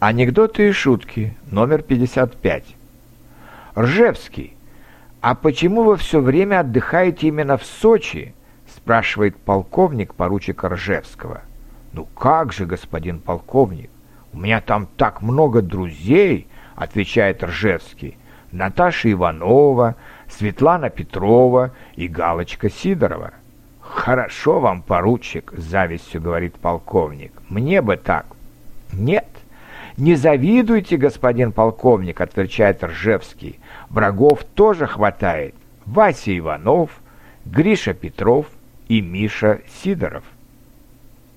Анекдоты и шутки, номер 55. Ржевский, а почему вы все время отдыхаете именно в Сочи? спрашивает полковник поручика Ржевского. Ну как же, господин полковник, у меня там так много друзей, отвечает Ржевский. Наташа Иванова, Светлана Петрова и Галочка Сидорова. «Хорошо вам, поручик», — завистью говорит полковник. «Мне бы так». «Нет, не завидуйте, господин полковник», — отвечает Ржевский. «Врагов тоже хватает. Вася Иванов, Гриша Петров и Миша Сидоров».